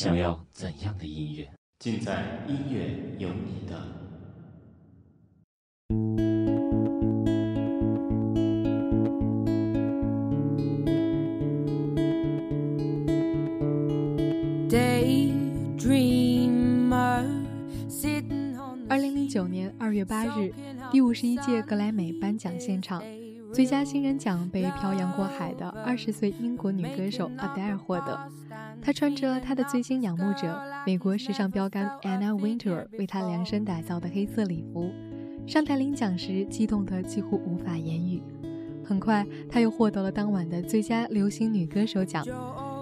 你想要怎样的音乐？尽在音乐有你的。二零零九年二月八日，第五十一届格莱美颁奖现场。最佳新人奖被漂洋过海的二十岁英国女歌手 Adele 获得。她穿着她的最新仰慕者美国时尚标杆 Anna Wintour 为她量身打造的黑色礼服，上台领奖时激动得几乎无法言语。很快，她又获得了当晚的最佳流行女歌手奖。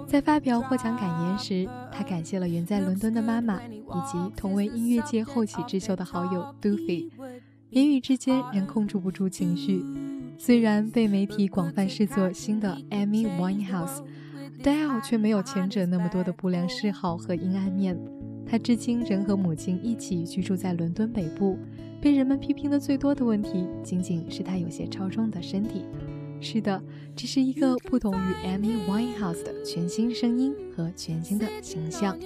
在发表获奖感言时，她感谢了远在伦敦的妈妈以及同为音乐界后起之秀的好友 Duffy，言语之间仍控制不住情绪。虽然被媒体广泛视作新的 Amy Winehouse，Dale 却没有前者那么多的不良嗜好和阴暗面。他至今仍和母亲一起居住在伦敦北部。被人们批评的最多的问题，仅仅是他有些超重的身体。是的，这是一个不同于 Amy Winehouse 的全新声音和全新的形象。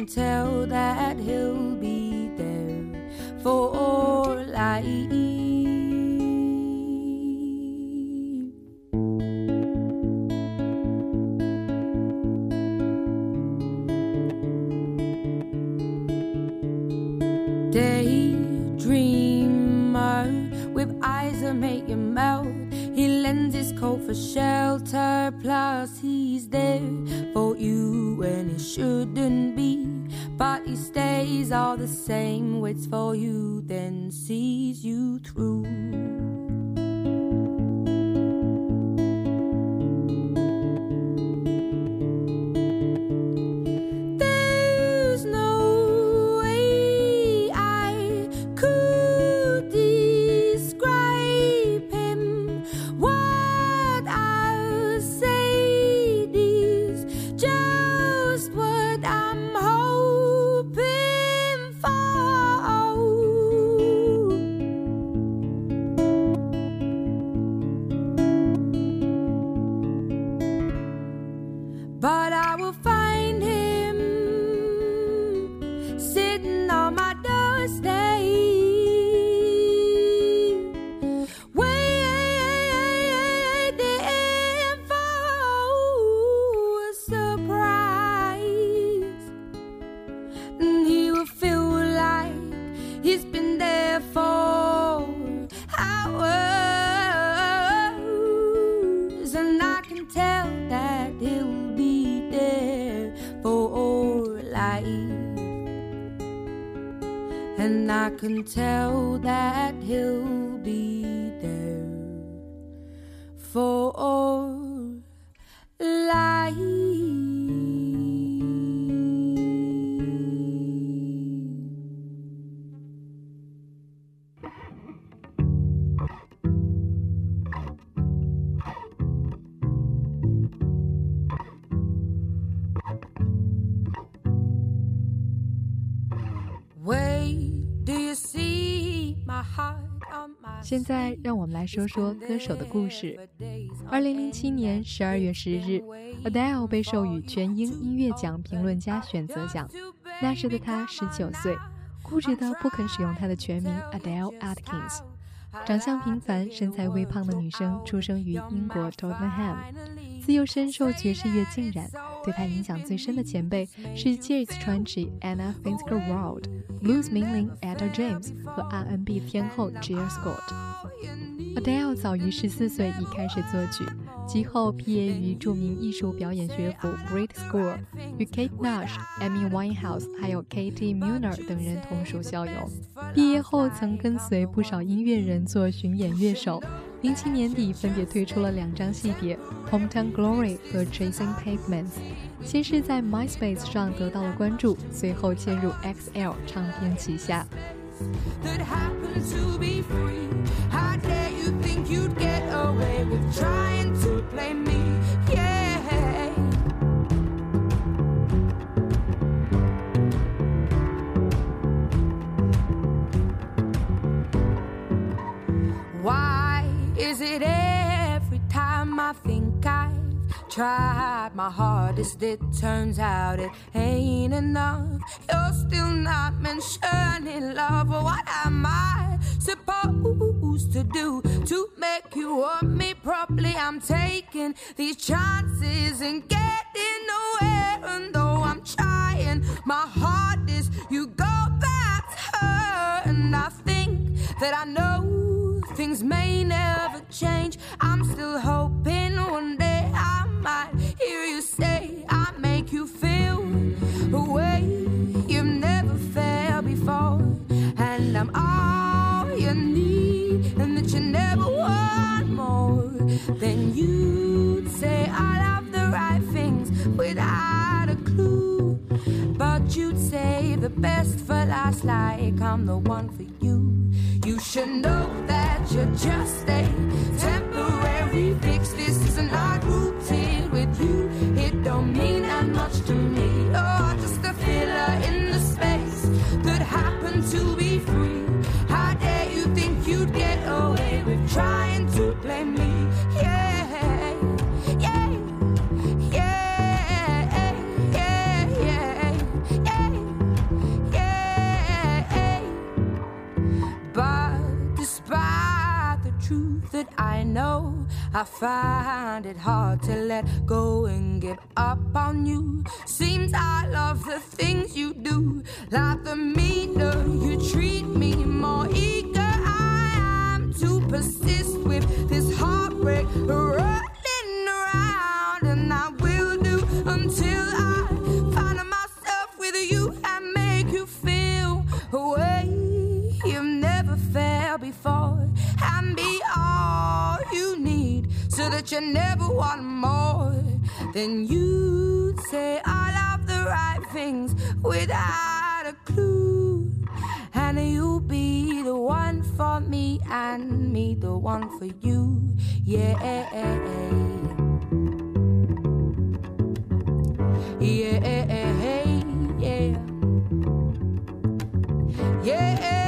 Tell that he'll be there for life. Daydreamer with eyes that make you melt. He lends his coat for shelter, plus he's there for you when he shouldn't stays all the same, waits for you, then sees you through. 现在让我们来说说歌手的故事。二零零七年十二月十日，Adele 被授予全英音乐奖评论家选择奖。那时的她十九岁，固执的不肯使用她的全名 Adele Atkins。长相平凡、身材微胖的女生，出生于英国 Tottenham，自幼深受爵士乐浸染。对她影响最深的前辈是 Jazz 传奇 Anna Fitzgerald、Blues 名伶 Etta James 和 R&B 天后 Jill Scott。Adele 早于十四岁已开始作曲，其后毕业于著名艺术表演学府 Brit School，与 Kate Nash、Amy Winehouse 还有 Katie Muner 等人同属校友。毕业后曾跟随不少音乐人做巡演乐手。零七年底分别推出了两张系列《Hometown Glory》和《Chasing Pavements》，先是在 MySpace 上得到了关注，随后迁入 XL 唱片旗下。that I think I've tried my hardest, it turns out it ain't enough? You're still not mentioning love. What am I supposed to do to make you want me properly? I'm taking these chances and getting nowhere. And though I'm trying my hardest, you go back to her. And I think that I know things may never change. I'm still hoping best for last, like I'm the one for you. You should know that you're just a temporary fix. This is not rooted with you. It don't mean that much to me. Oh, just a filler in the space that happened to be know, I find it hard to let go and give up on you. Seems I love the things you do, like the meaner you treat me, more eager I am to persist with this heartbreak that you never want more. Then you'd say all of the right things without a clue. And you'll be the one for me and me the one for you. Yeah. Yeah, yeah. Yeah. Yeah.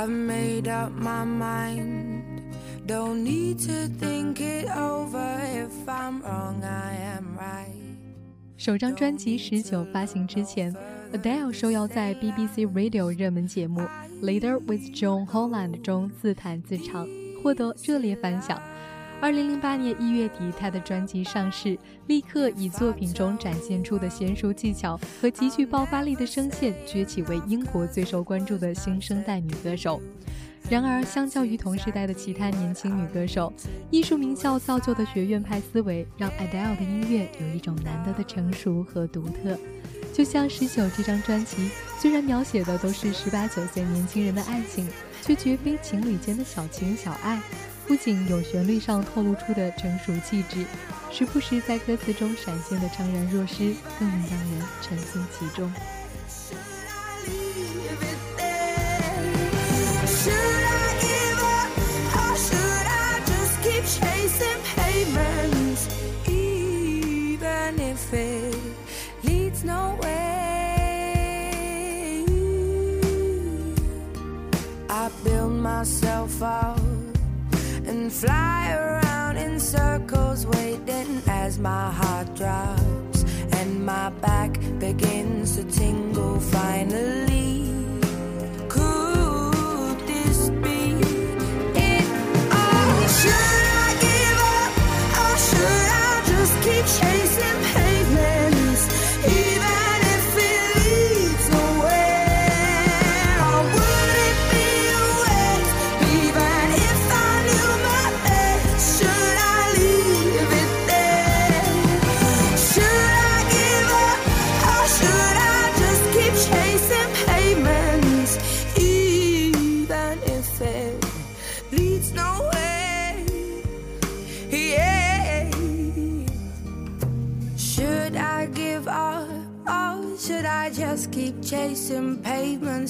I've made up my mind. Don't need to think it over. If I'm wrong, I am right. 首张专辑《十九》发行之前，Adele 受邀在 BBC Radio 热门节目《Later with John Holland》中自弹自唱，获得热烈反响。二零零八年一月底，她的专辑上市，立刻以作品中展现出的娴熟技巧和极具爆发力的声线，崛起为英国最受关注的新生代女歌手。然而，相较于同时代的其他年轻女歌手，艺术名校造就的学院派思维，让 Adele 的音乐有一种难得的成熟和独特。就像《十九》这张专辑，虽然描写的都是十八九岁年轻人的爱情，却绝非情侣间的小情小爱。不仅有旋律上透露出的成熟气质，时不时在歌词中闪现的怅然若失，更能让人沉浸其中。Fly around in circles, waiting as my heart drops and my back begins to tingle finally. Could this be it? Oh, should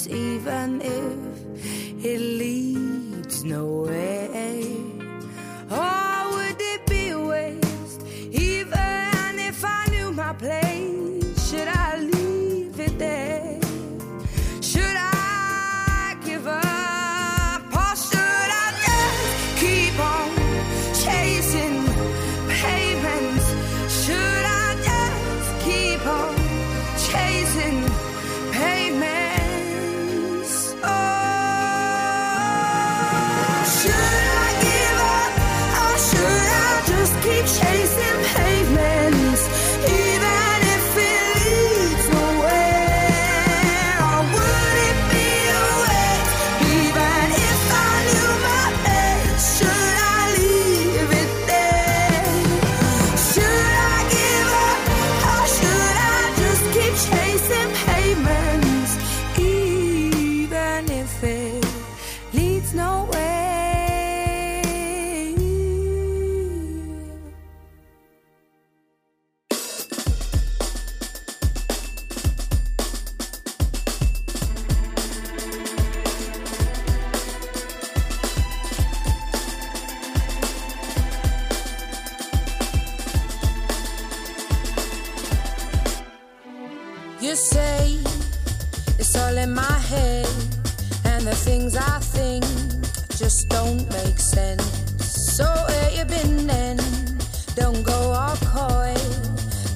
even if it leads nowhere.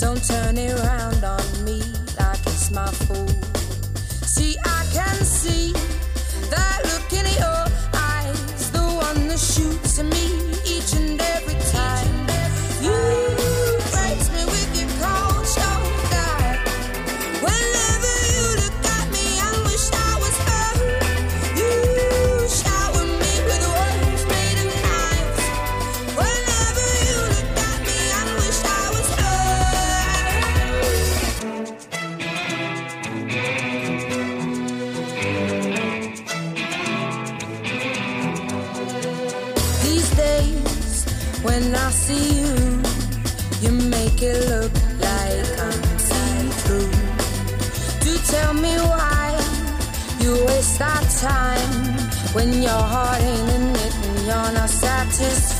Don't turn it around on me like it's my fault. to see.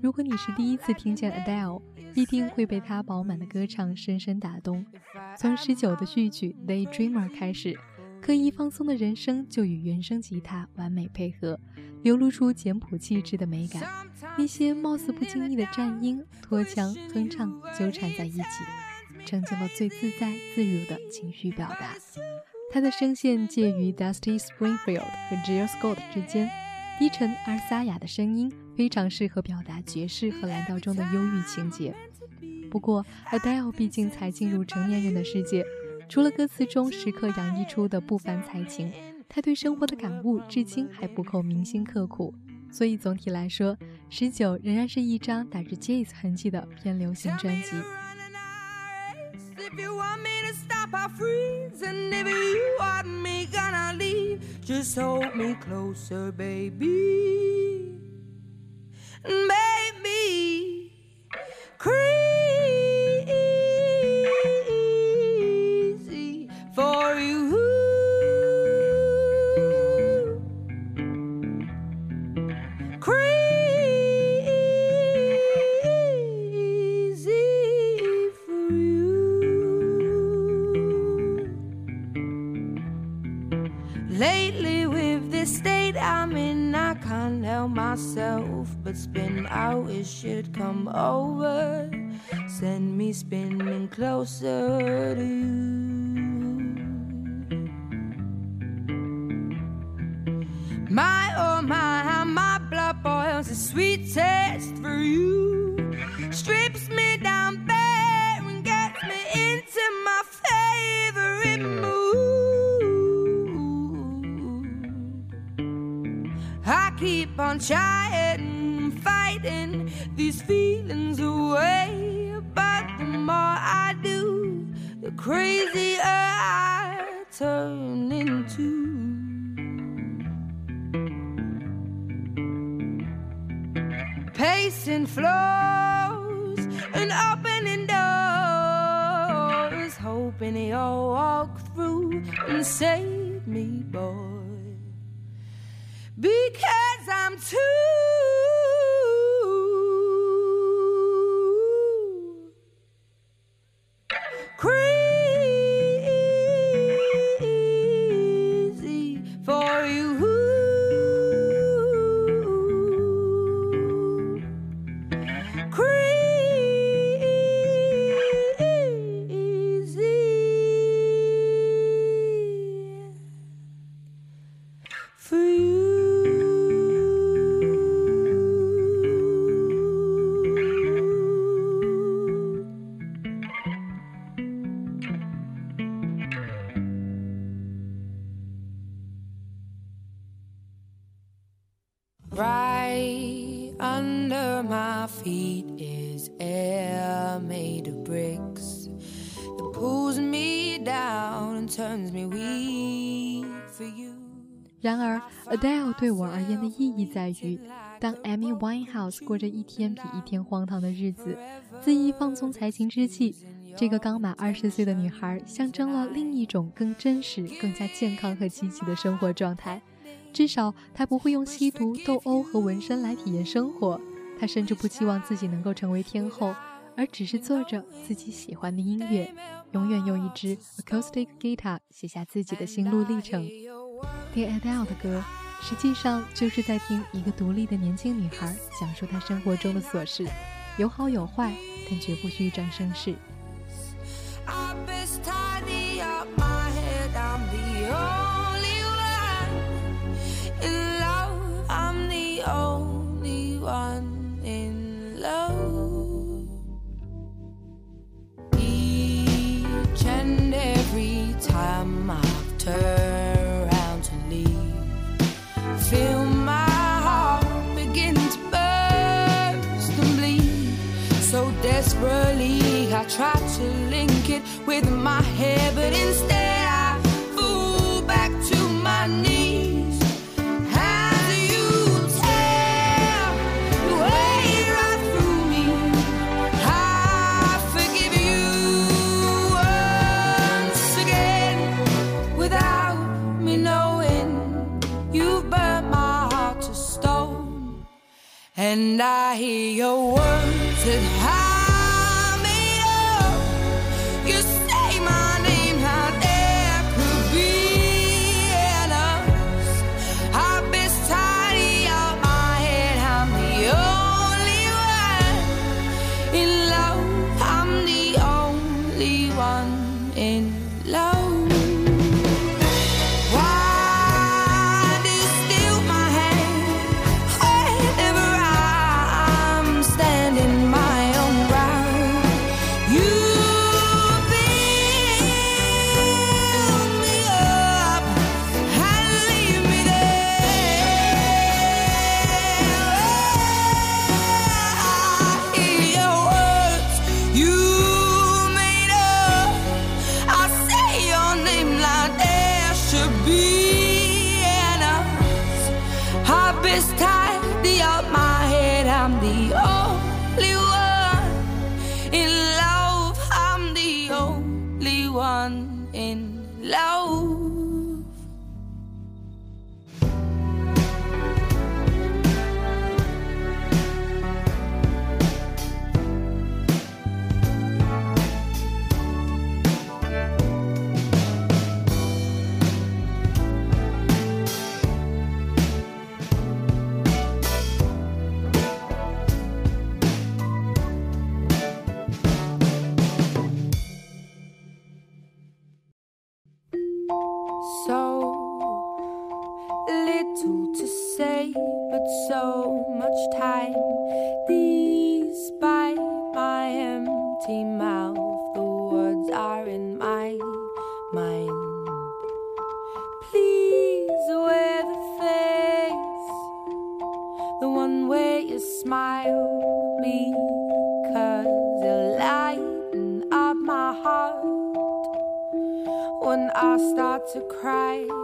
如果你是第一次听见 Adele，必定会被她饱满的歌唱深深打动。从十九的序曲《Daydreamer》开始，刻意放松的人生就与原声吉他完美配合，流露出简朴气质的美感。一些貌似不经意的颤音、拖腔、哼唱纠缠在一起，成就了最自在自如的情绪表达。她的声线介于 Dusty Springfield 和 Jill Scott 之间。低沉而沙哑的声音非常适合表达爵士和蓝调中的忧郁情节。不过，Adele 毕竟才进入成年人的世界，除了歌词中时刻洋溢出的不凡才情，他对生活的感悟至今还不够铭心刻骨。所以总体来说，《十九》仍然是一张打着 Jazz 痕迹的偏流行专辑。Just hold me closer, baby. Make me crazy It should come over, send me spinning closer 在于，当 Amy Winehouse 过着一天比一天荒唐的日子，恣意放纵才情之际，这个刚满二十岁的女孩象征了另一种更真实、更加健康和积极的生活状态。至少，她不会用吸毒、斗殴和纹身来体验生活。她甚至不期望自己能够成为天后，而只是做着自己喜欢的音乐，永远用一支 acoustic guitar 写下自己的心路历程。听 Adele 的歌，实际上就是在听一个独立的年轻女孩讲述她生活中的琐事，有好有坏，但绝不虚张声势。With my hair, but instead I fall back to my knees. As you tear your way right through me, I forgive you once again without me knowing you've burnt my heart to stone. And I hear your words so much time. Despite my empty mouth, the words are in my mind. Please wear the face, the one where you smile, because you lighten up my heart when I start to cry.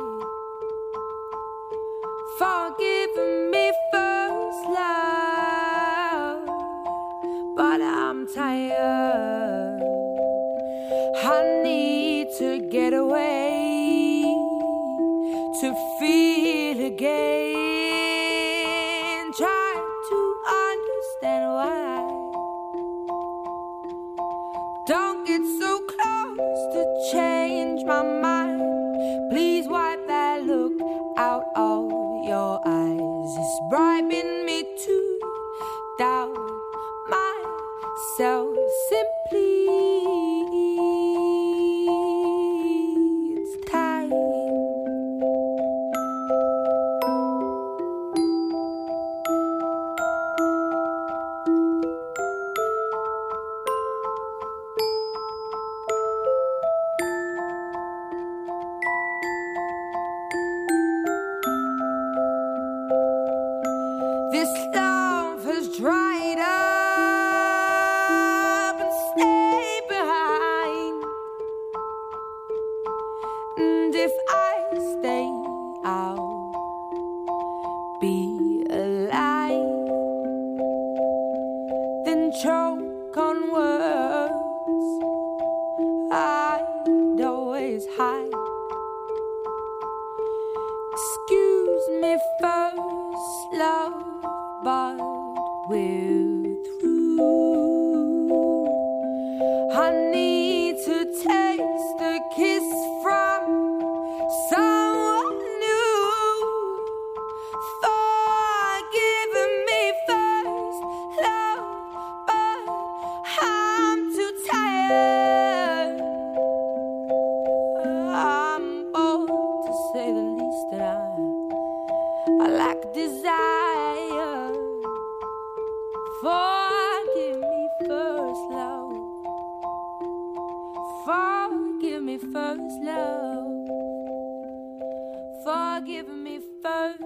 Forgive me first,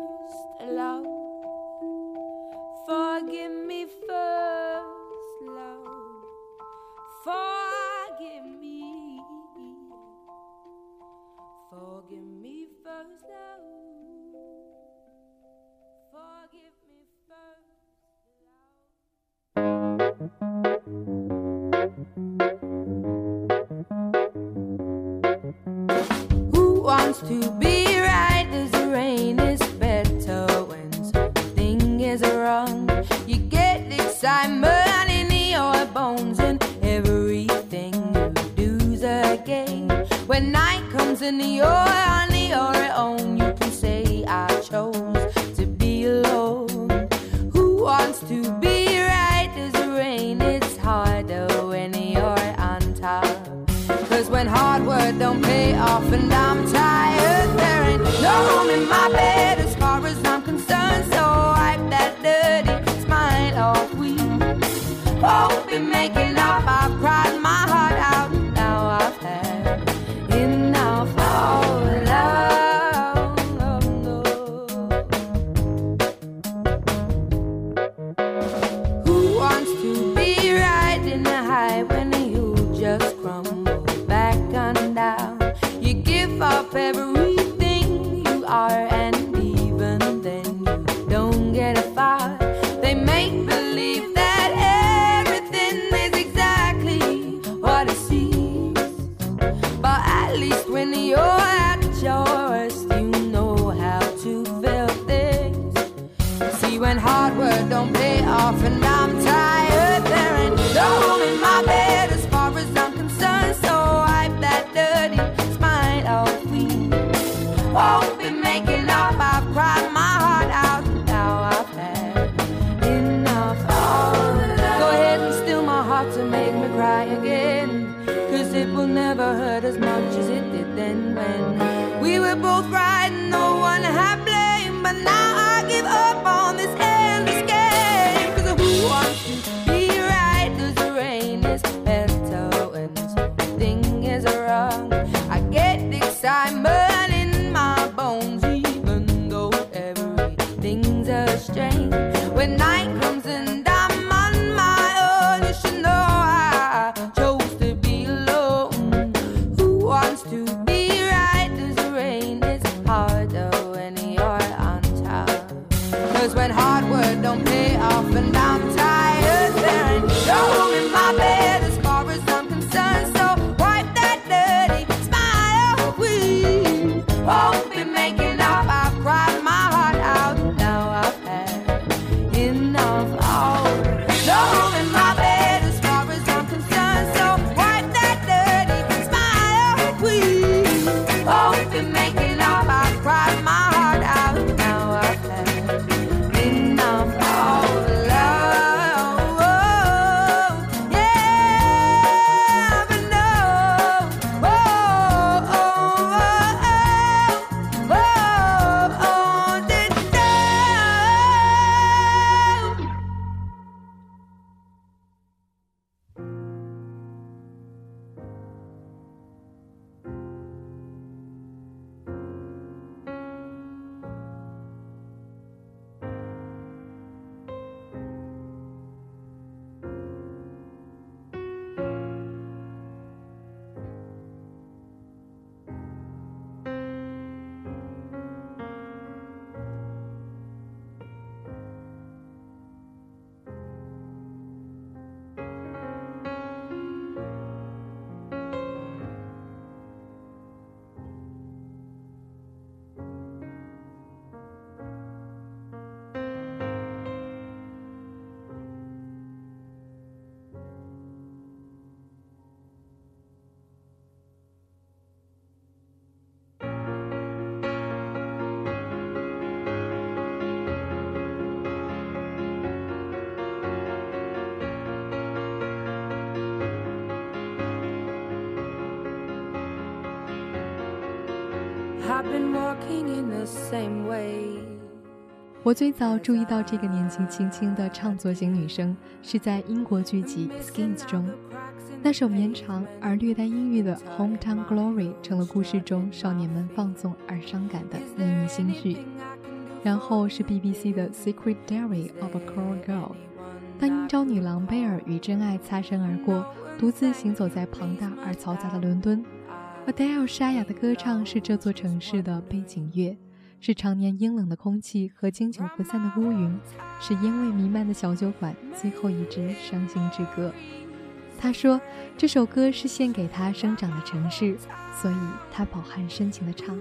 love. Forgive me first, love. Forgive me. Forgive me first, love. Forgive me first, love. To be right the rain is better when something is wrong? You get excitement in your bones and everything you do's a game. When night comes and you're on your own, you can say I chose to be alone. Who wants to be when hard work don't pay off and I'm tired, there ain't no room in my bed as far as I'm concerned. So wipe that dirty smile off. We won't be making up. I've cried my heart out. 我最早注意到这个年纪轻轻的唱作型女生，是在英国剧集《Skins》中，那首绵长而略带阴郁的《Hometown Glory》成了故事中少年们放纵而伤感的秘密心绪。然后是 BBC 的《Secret Diary of a Call Girl》，当英超女郎贝尔与真爱擦身而过，独自行走在庞大而嘈杂的伦敦，Adele 沙哑的歌唱是这座城市的背景乐。是常年阴冷的空气和经久不散的乌云，是烟味弥漫的小酒馆最后一支伤心之歌。他说，这首歌是献给他生长的城市，所以他饱含深情地唱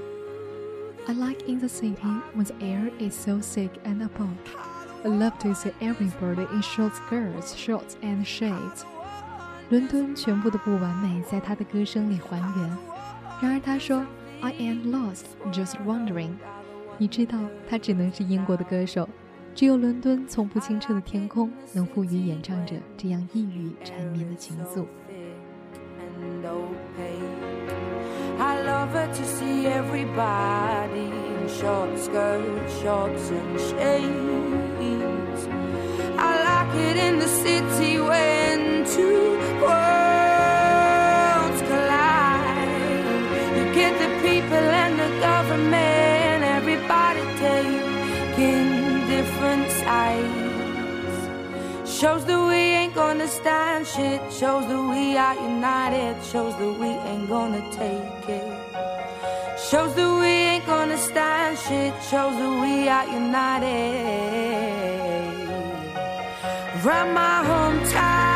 ：I like in the city when the air is so thick and above. I love to see everybody in short skirts, shorts and shades. 伦敦全部的不完美在他的歌声里还原。然而他说，I am lost, just wondering. 你知道，他只能是英国的歌手，只有伦敦从不清澈的天空能赋予演唱者这样一语缠绵的情愫。I love her to see everybody in short skirt, shorts and shades. I like it in the city when two Shows that we ain't gonna stand shit. Shows that we are united. Shows that we ain't gonna take it. Shows that we ain't gonna stand shit. Shows that we are united. Round my hometown,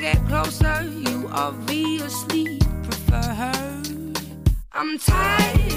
get closer, you obviously prefer her. I'm tired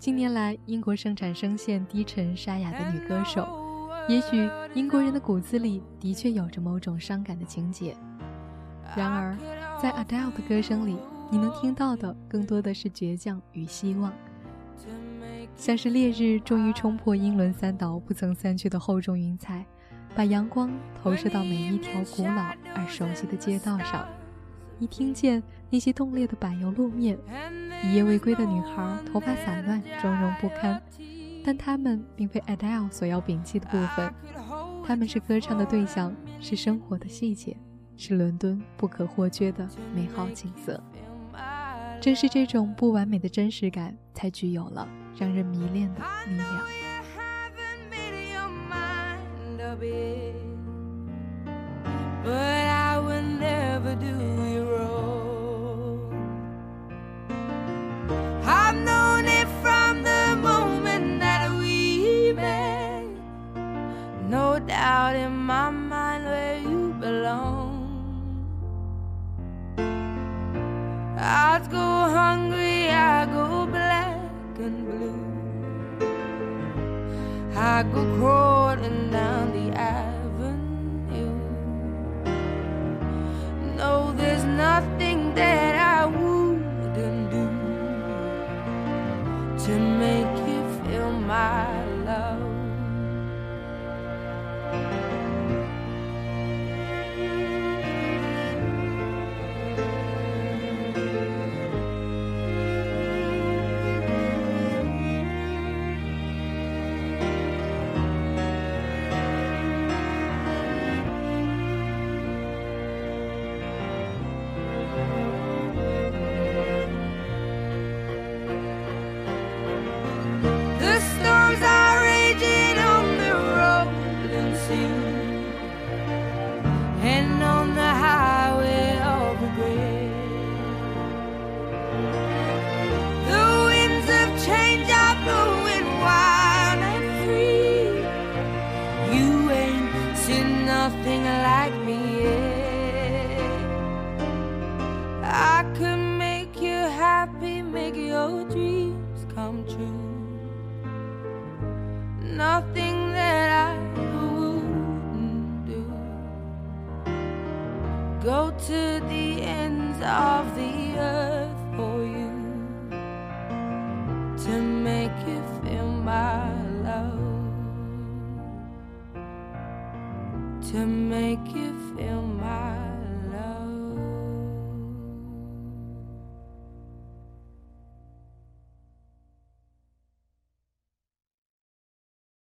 近年来，英国盛产声线低沉沙哑的女歌手。也许英国人的骨子里的确有着某种伤感的情节，然而，在 Adele 的歌声里，你能听到的更多的是倔强与希望，像是烈日终于冲破英伦三岛不曾散去的厚重云彩，把阳光投射到每一条古老而熟悉的街道上。你听见那些冻裂的柏油路面，一夜未归的女孩头发散乱，妆容不堪，但她们并非 Adele 所要摒弃的部分，她们是歌唱的对象，是生活的细节，是伦敦不可或缺的美好景色。正是这种不完美的真实感，才具有了让人迷恋的力量。I'd go hungry, I go black and blue. I go crawling down the avenue. No, there's nothing